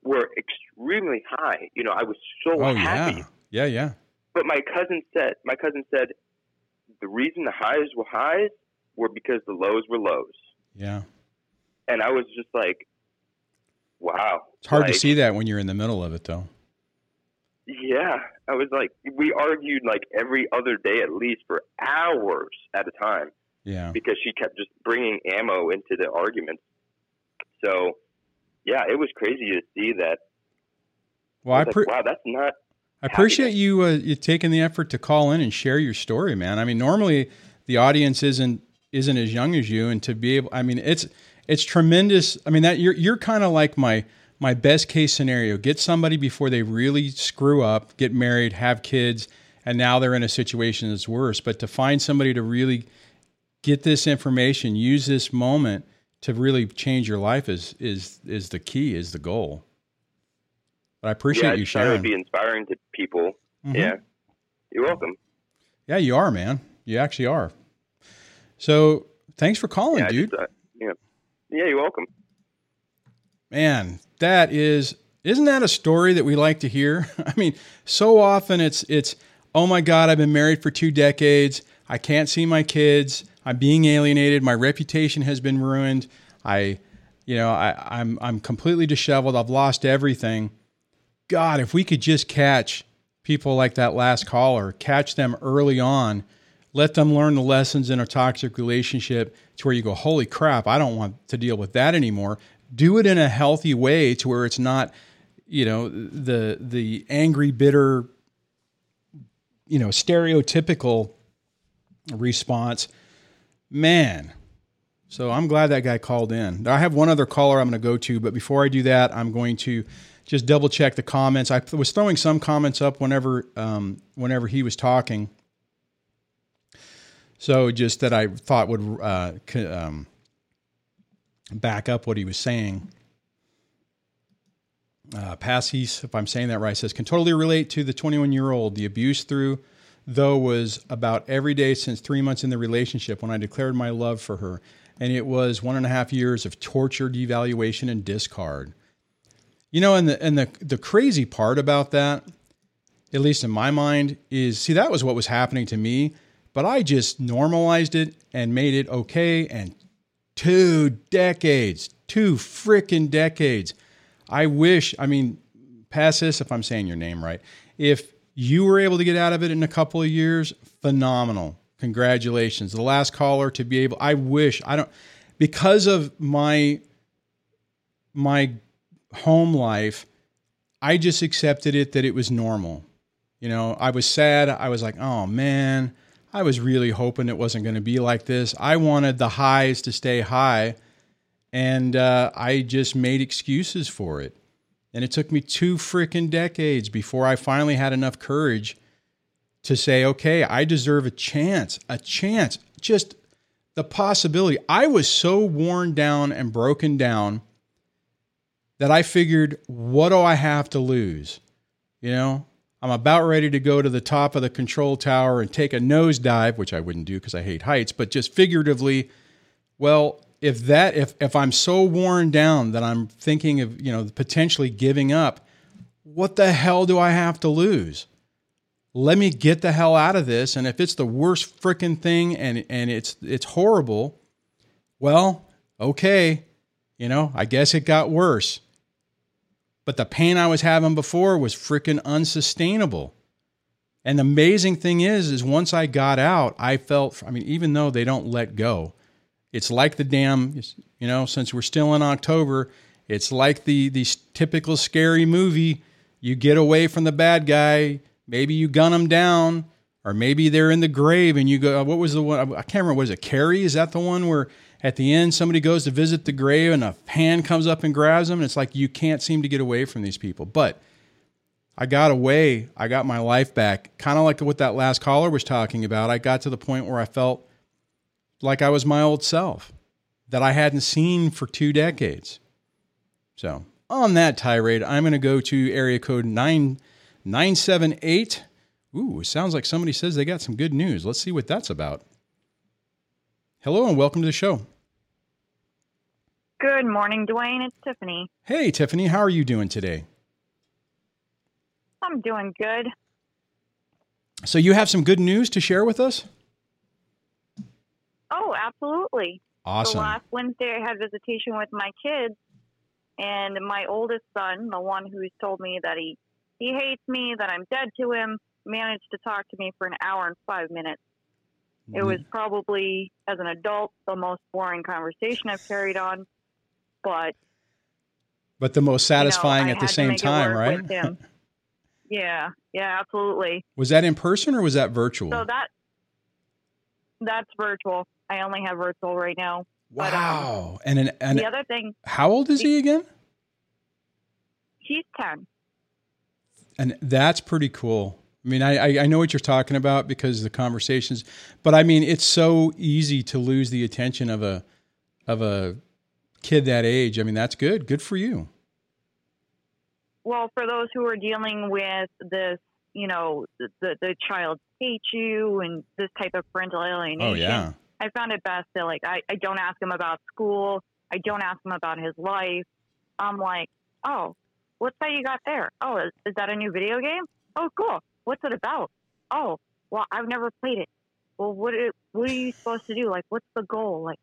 were extremely high. You know, I was so Oh happy. yeah. Yeah, yeah. But my cousin said, my cousin said, the reason the highs were highs were because the lows were lows. Yeah. And I was just like, wow. It's hard to see that when you're in the middle of it though. Yeah, I was like, we argued like every other day at least for hours at a time Yeah. because she kept just bringing ammo into the arguments. So, yeah, it was crazy to see that. Well, I was like, wow, that's not. I appreciate you uh, you taking the effort to call in and share your story, man. I mean, normally the audience isn't isn't as young as you, and to be able, I mean, it's it's tremendous. I mean, that you're you're kind of like my my best case scenario. Get somebody before they really screw up, get married, have kids, and now they're in a situation that's worse. But to find somebody to really get this information, use this moment to really change your life is is is the key, is the goal. But I appreciate yeah, you thought it sharing. would be inspiring to people. Mhm. Yeah, you're welcome. Yeah, you are, man. You actually are. So thanks for calling, yeah, dude. just, uh, yeah, yeah, you're welcome. Man, that is isn't that a story that we like to hear? I mean, so often it's it's oh my god, I've been married for 2 decades. I can't see my kids. I'm being alienated. My reputation has been ruined. I you know, I I'm I'm completely disheveled. I've lost everything. God, if we could just catch people like that last caller, catch them early on, let them learn the lessons in a toxic relationship to where you go, holy crap, I don't want to deal with that anymore. Do it in a healthy way to where it's not, you know, the the angry, bitter, you know, stereotypical response. Man, so I'm glad that guy called in. I have one other caller I'm going to go to, but before I do that, I'm going to just double check the comments. I was throwing some comments up whenever um, whenever he was talking. So just that I thought would uh, um, back up what he was saying. Uh, Passis, if I'm saying that right, says can totally relate to the 21 year old. The abuse through though was about every day since three months in the relationship when I declared my love for her, and it was one and a half years of torture, devaluation, and discard. You know, and the and the the crazy part about that, at least in my mind, is see that was what was happening to me, but I just normalized it and made it okay. And two decades, two freaking decades. I wish, I mean, pass this if I'm saying your name right. If you were able to get out of it in a couple of years, phenomenal. Congratulations. The last caller to be able, I wish, I don't, because of my, my home life, I just accepted it that it was normal. You know, I was sad. I was like, oh man, I was really hoping it wasn't going to be like this. I wanted the highs to stay high, and uh, I just made excuses for it. And it took me two freaking decades before I finally had enough courage to say, okay, I deserve a chance, a chance, just the possibility. I was so worn down and broken down that I figured, what do I have to lose? You know, I'm about ready to go to the top of the control tower and take a nosedive, which I wouldn't do because I hate heights, but just figuratively, well, if that if if I'm so worn down that I'm thinking of, you know, potentially giving up, what the hell do I have to lose? Let me get the hell out of this and if it's the worst freaking thing and and it's it's horrible, well, okay, you know, I guess it got worse. But the pain I was having before was freaking unsustainable. And the amazing thing is, is once I got out, I felt, I mean, even though they don't let go, it's like the damn, you know, since we're still in October, it's like the, the typical scary movie. You get away from the bad guy, maybe you gun them down, or maybe they're in the grave and you go, uh, what was the one? I can't remember. Was it Carrie? Is that the one where at the end somebody goes to visit the grave and a hand comes up and grabs them? And it's like you can't seem to get away from these people. But I got away. I got my life back. Kind of like what that last caller was talking about. I got to the point where I felt like I was my old self that I hadn't seen for two decades. So on that tirade, I'm going to go to area code nine nine seven eight. Ooh, sounds like somebody says they got some good news. Let's see what that's about. Hello and welcome to the show. Good morning, Dwayne. It's Tiffany. Hey, Tiffany, how are you doing today? I'm doing good. So you have some good news to share with us? Oh, absolutely. Awesome. So last Wednesday, I had visitation with my kids, and my oldest son, the one who's told me that he he hates me, that I'm dead to him, managed to talk to me for an hour and five minutes. It was probably, as an adult, the most boring conversation I've carried on, but but the most satisfying you know, at the same time, right? yeah, yeah, absolutely. Was that in person or was that virtual? So that that's virtual. I only have virtual right now. Wow. But, um, and an, and the other thing, how old is he again? he's ten. And that's pretty cool. I mean, I, I- know what you're talking about because the conversations, but I mean, it's so easy to lose the attention of a of a kid that age. I mean, that's good. Good for you. Well, for those who are dealing with this, you know, the the, the child hates you and this type of parental alienation. Oh yeah. I found it best to like I, I don't ask him about school. I don't ask him about his life. I'm like, oh, what's that you got there? Oh, is, is that a new video game? Oh, cool. What's it about? Oh, well, I've never played it. Well, what it, what are you supposed to do? Like, what's the goal? Like,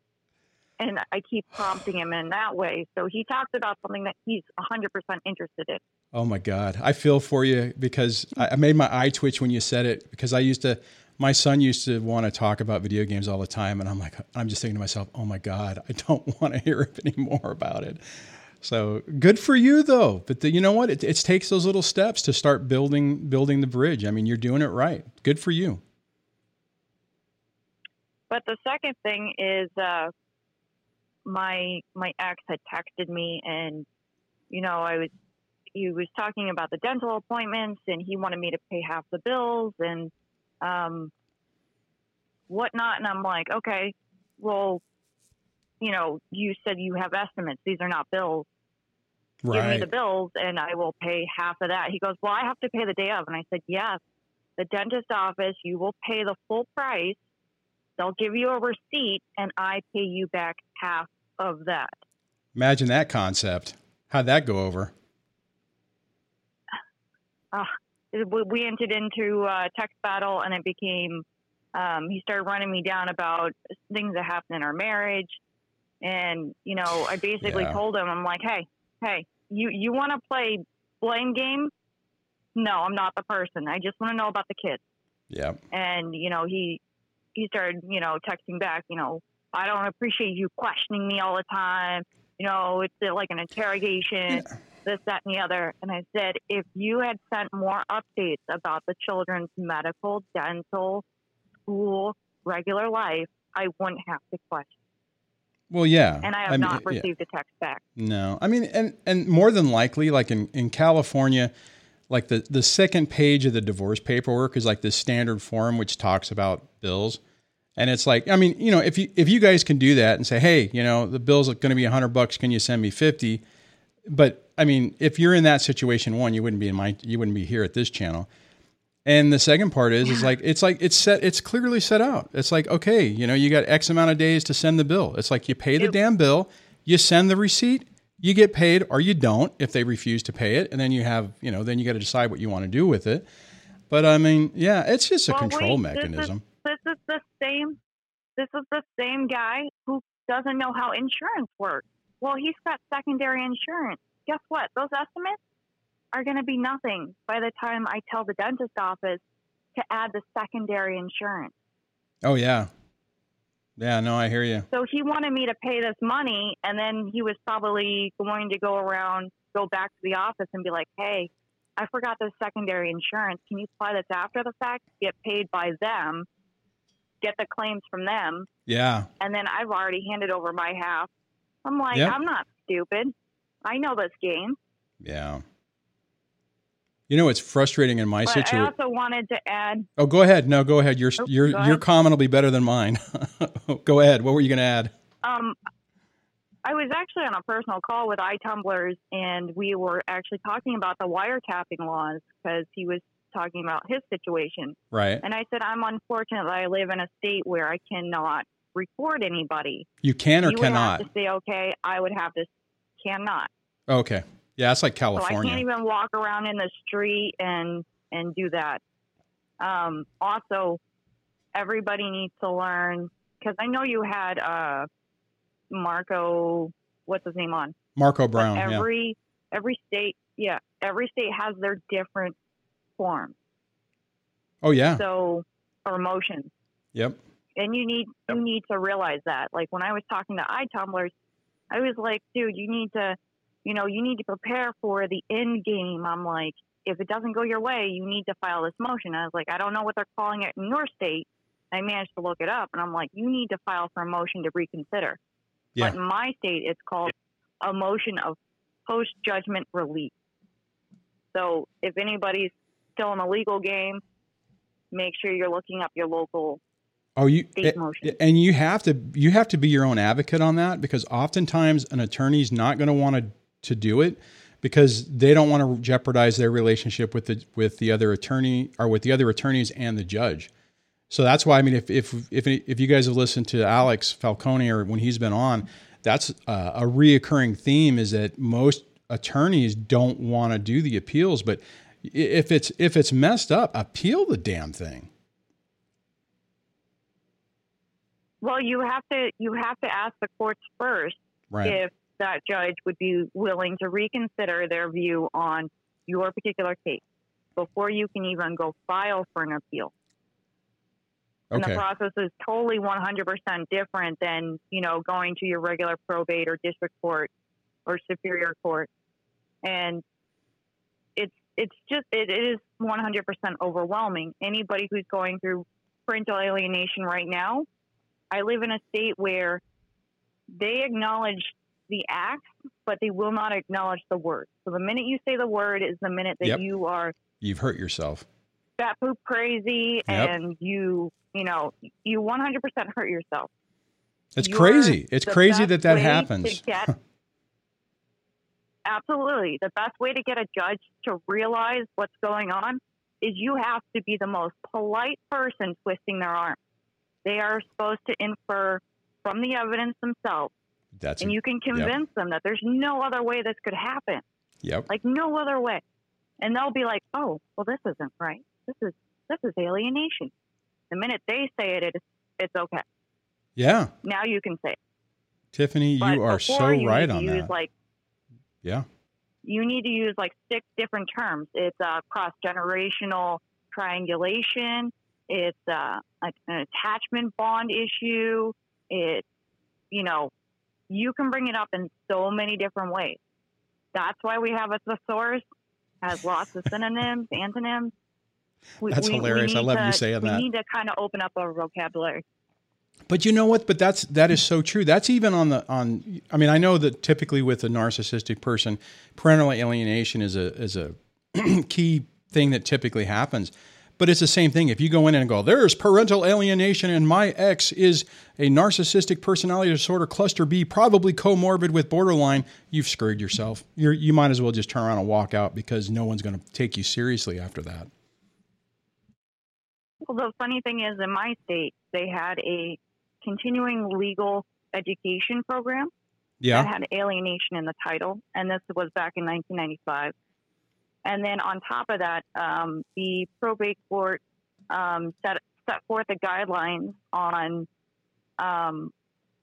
and I keep prompting him in that way. So he talks about something that he's 100% interested in. Oh my God. I feel for you because I I made my eye twitch when you said it because I used to, my son used to want to talk about video games all the time. And I'm like, I'm just thinking to myself, oh my God, I don't want to hear any more about it. So good for you though. But the, you know what? It, it takes those little steps to start building, building the bridge. I mean, you're doing it right. Good for you. But the second thing is, uh, my my ex had texted me, and you know, I was he was talking about the dental appointments, and he wanted me to pay half the bills and um, whatnot. And I'm like, okay, well, you know, you said you have estimates; these are not bills. Give me the bills, and I will pay half of that. He goes, well, I have to pay the day of, and I said, yes. The dentist office, you will pay the full price. They'll give you a receipt, and I pay you back half of that. Imagine that concept. How'd that go over? we we entered into a text battle and it became um, he started running me down about things that happened in our marriage and you know i basically Yeah. told him i'm like hey hey you you want to play blame game? No i'm not the person. I just want to know about the kids. Yeah. and you know he he started you know texting back you know i don't appreciate you questioning me all the time. You know it's uh, like an interrogation this that and the other. And i said if you had sent more updates about the children's medical dental school regular life i wouldn't have to question Well, yeah. and i have mean, not yeah. received a text back No, I mean, and and more than likely, like in in California, like the the second page of the divorce paperwork is like this standard form which talks about bills, and it's like, I mean, you know, if you if you guys can do that and say, hey, you know, the bill's going to be a hundred bucks, can you send me fifty? But I mean, if you're in that situation, one, you wouldn't be in my, you wouldn't be here at this channel. And the second part is, is like it's like it's set, it's clearly set out. It's like okay, you know, you got X amount of days to send the bill. It's like you pay the Yep. damn bill, you send the receipt, you get paid, or you don't if they refuse to pay it, and then you have, you know, then you got to decide what you want to do with it. But I mean, yeah, it's just a Well, control wait, this is- mechanism. this is the same this is the same guy who doesn't know how insurance works. Well, he's got secondary insurance. Guess what? Those estimates are going to be nothing by the time I tell the dentist office to add the secondary insurance. Oh yeah, yeah. No, I hear you. So he wanted me to pay this money, and then he was probably going to go around, go back to the office, and be like, "Hey, I forgot the secondary insurance. Can you apply this after the fact? Get paid by them, get the claims from them, Yeah, and then I've already handed over my half." I'm like, Yep. "I'm not stupid. I know this game." yeah. You know, it's frustrating in my But I also wanted to add Oh, go ahead. No, go ahead. Your Oh, your your ahead. comment will be better than mine. go ahead. What were you going to add? Um, I was actually on a personal call with iTumblers, and we were actually talking about the wiretapping laws because he was talking about his situation. Right. And I said, I'm unfortunate that I live in a state where I cannot record anybody. You can or you cannot. would have to say, okay, I would have to, cannot. Okay. Yeah, it's like So I can't even walk around in the street and and do that. Um, also, everybody needs to learn because I know you had uh, Marco, what's his name on? Marco But Brown. yeah. every every state, yeah, every state has their different forms. Oh yeah. So or emotions. Yep. and you need you need to realize that. Like when I was talking to iTumblers, I was like, dude, you need to, you know, you need to prepare for the end game. I'm like, if it doesn't go your way, you need to file this motion. I was like, I don't know what they're calling it in your state. I managed to look it up, and I'm like, you need to file for a motion to reconsider. Yeah. But in my state, it's called a motion of post judgment relief. So if anybody's still in the legal game, make sure you're looking up your local Oh, you eh, motion. and you have to you have to be your own advocate on that because oftentimes an attorney's not going to want to to do it because they don't want to jeopardize their relationship with the with the other attorney or with the other attorneys and the judge. So that's why I mean if if if if you guys have listened to Alex Falcone or when he's been on, that's uh, a reoccurring theme is that most attorneys don't want to do the appeals, but if it's if it's messed up, appeal the damn thing. Well, you have to you have to ask the courts first Right. if that judge would be willing to reconsider their view on your particular case before you can even go file for an appeal. And the process is totally 100% different than, you know, going to your regular probate or district court or superior court. And it's it's just it is 100% overwhelming. Anybody who's going through parental alienation right now, I live in a state where they acknowledge the act, but they will not acknowledge the word. So the minute you say the word is the minute that Yep. you are You've hurt yourself. fat poop crazy Yep. and you you know you 100% hurt yourself It's You're crazy. It's crazy that that happens. get- absolutely the best way to get a judge to realize what's going on is you have to be the most polite person twisting their arm they are supposed to infer from the evidence themselves That's and you can convince them that there's no other way this could happen. Yep. like no other way. And they'll be like oh well this isn't right. This is this is alienation. The minute they say it it's it's okay. Yeah, now you can say it. Tiffany, But you are so you right on use that. like yeah. you need to use like six different terms. It's uh, cross generational triangulation. It's uh, like an attachment bond issue. It's you know you can bring it up in so many different ways that's why we have a thesaurus has lots of synonyms antonyms we, That's hilarious. I need love you to- saying we that. need to kind of open up our vocabulary But you know what? But that's that is so true. That's even on the on. I mean, I know that typically with a narcissistic person, parental alienation is a is a key thing that typically happens. But it's the same thing. If you go in and go, there's parental alienation, and my ex is a narcissistic personality disorder cluster B, probably comorbid with borderline. You've screwed yourself. You're, you might as well just turn around and walk out because no one's going to take you seriously after that. Well, the funny thing is, in my state, they had a continuing legal education program Yeah. that had alienation in the title, and this was back in 1995. And then on top of that, um, the probate court um, set set forth the guidelines on um,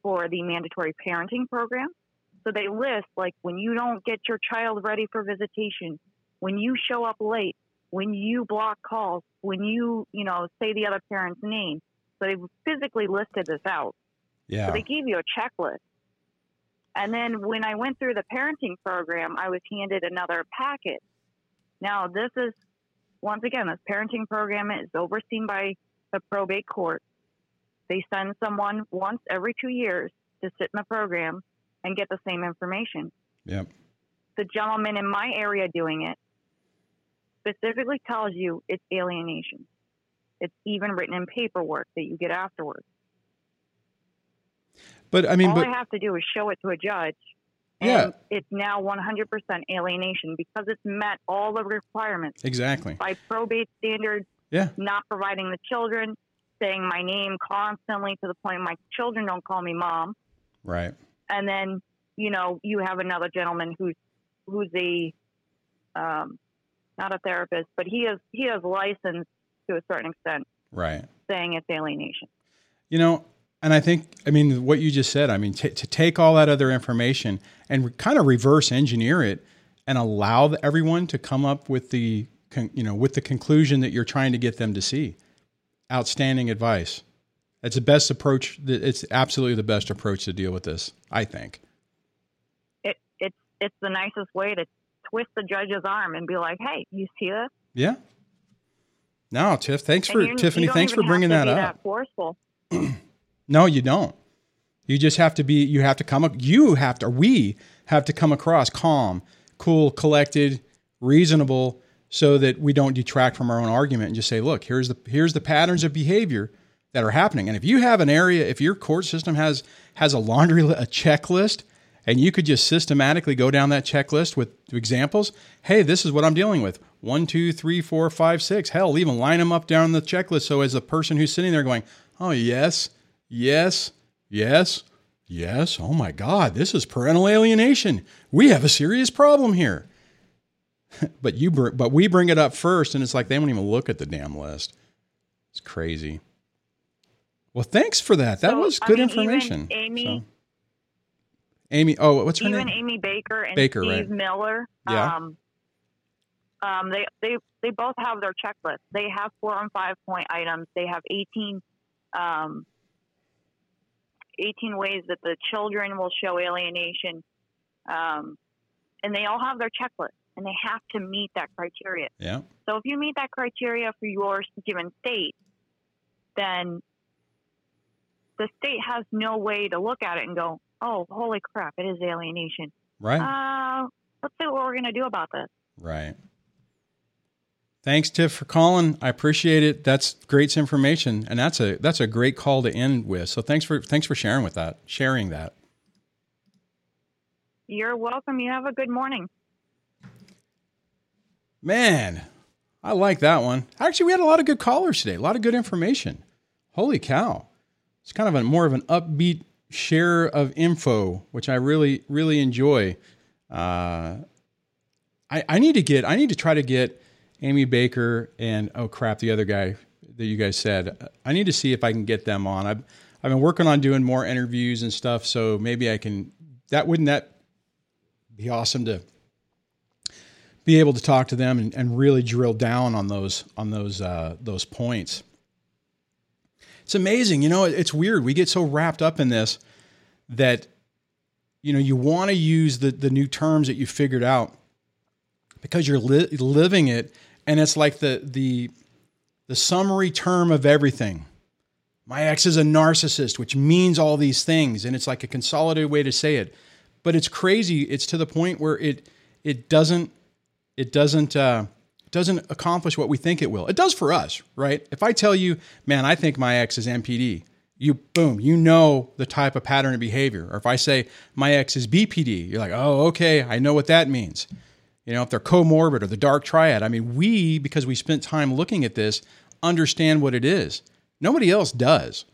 for the mandatory parenting program. So they list like when you don't get your child ready for visitation, when you show up late, when you block calls, when you you know say the other parent's name. So they physically listed this out. Yeah. So they gave you a checklist. And then when I went through the parenting program, I was handed another packet. Now, this is, once again, this parenting program is overseen by the probate court. They send someone once every two years to sit in the program and get the same information. Yep. The gentleman in my area doing it specifically tells you it's alienation. It's even written in paperwork that you get afterwards. But I mean, All but I have to do is show it to a judge. And Yeah. it's now 100% alienation because it's met all the requirements exactly. by probate standards, Yeah. not providing the children, saying my name constantly to the point my children don't call me mom. Right. And then, you know, you have another gentleman who's who's a um, not a therapist, but he is he has license to a certain extent, Right. saying it's alienation. You know, and I think, I mean, what you just said, I mean, t- to take all that other information and kind of reverse engineer it and allow the, everyone to come up with the, con- you know, with the conclusion that you're trying to get them to see. Outstanding advice. It's the best approach. It's absolutely the best approach to deal with this, I think. It it's it's the nicest way to twist the judge's arm and be like, "Hey, you see this?" Yeah. No, Tiff, thanks And for Tiffany. Thanks for bringing that up. That forceful. No, you don't. You just have to be. You have to come. You have to. We have to come across calm, cool, collected, reasonable, so that we don't detract from our own argument and just say, "Look, here's the here's the patterns of behavior that are happening." And if you have an area, if your court system has has a laundry a checklist, and you could just systematically go down that checklist with examples. Hey, this is what I'm dealing with. One, two, three, four, five, six. Hell, even line them up down the checklist. So as the person who's sitting there going, "Oh yes, yes, yes, yes. Oh my God, this is parental alienation. We have a serious problem here." but you, br- but we bring it up first, and it's like they won't even look at the damn list. It's crazy. Well, thanks for that. That So, was I good mean, information. Amy- So- Amy. Oh, what's her Even name? Amy Baker and Baker, Steve right. Miller. Yeah. Um, um, they they they both have their checklist. They have four and five point items. They have eighteen. Um, 18 ways that the children will show alienation. Um, and they all have their checklist and they have to meet that criteria. Yeah. So if you meet that criteria for your given state, then the state has no way to look at it and go, oh, holy crap, it is alienation. Right. Uh, let's see what we're going to do about this. Right. Thanks, Tiff, for calling. I appreciate it. That's great information, and that's a that's a great call to end with. So thanks for thanks for sharing with that, sharing that. You're welcome. You have a good morning. Man, I like that one. Actually, we had a lot of good callers today. A lot of good information. Holy cow! It's kind of a more of an upbeat share of info, which I really really enjoy. Uh, I I need to get I need to try to get Amy Baker and oh crap, the other guy that you guys said. I need to see if I can get them on. I've I've been working on doing more interviews and stuff, so maybe I can. That wouldn't that be awesome to be able to talk to them and, and really drill down on those on those uh, those points. It's amazing, you know. It's weird. We get so wrapped up in this that you know you want to use the the new terms that you figured out because you're li- living it, and it's like the the the summary term of everything. My ex is a narcissist, which means all these things, and it's like a consolidated way to say it. But it's crazy. It's to the point where it it doesn't it doesn't uh, doesn't accomplish what we think it will. It does for us, right? If I tell you, man, I think my ex is NPD, you boom, you know the type of pattern of behavior. Or if I say my ex is BPD, you're like, oh, okay, I know what that means. You know, if they're comorbid or the dark triad. I mean, we because we spent time looking at this, understand what it is. Nobody else does.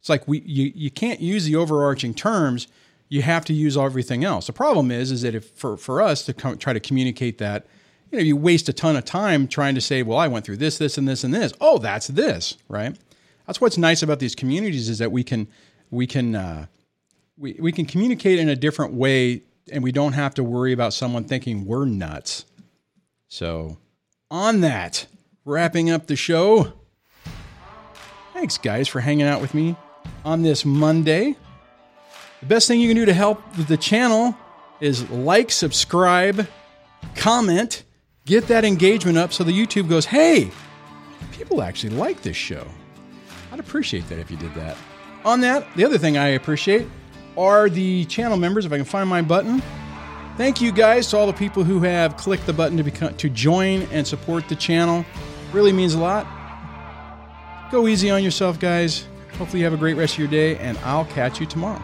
It's like we you you can't use the overarching terms. You have to use everything else. The problem is, is that if for for us to come, try to communicate that, you know, you waste a ton of time trying to say, well, I went through this, this, and this, and this. Oh, that's this, right? That's what's nice about these communities is that we can we can uh, we we can communicate in a different way, and we don't have to worry about someone thinking we're nuts. So, on that, wrapping up the show. Thanks, guys, for hanging out with me on this Monday. The best thing you can do to help the channel is like, subscribe, comment, get that engagement up so the YouTube goes, hey, people actually like this show. I'd appreciate that if you did that. On that, the other thing I appreciate are the channel members. If I can find my button, thank you guys to all the people who have clicked the button to become to join and support the channel. Really means a lot. Go easy on yourself, guys. Hopefully, you have a great rest of your day, and I'll catch you tomorrow.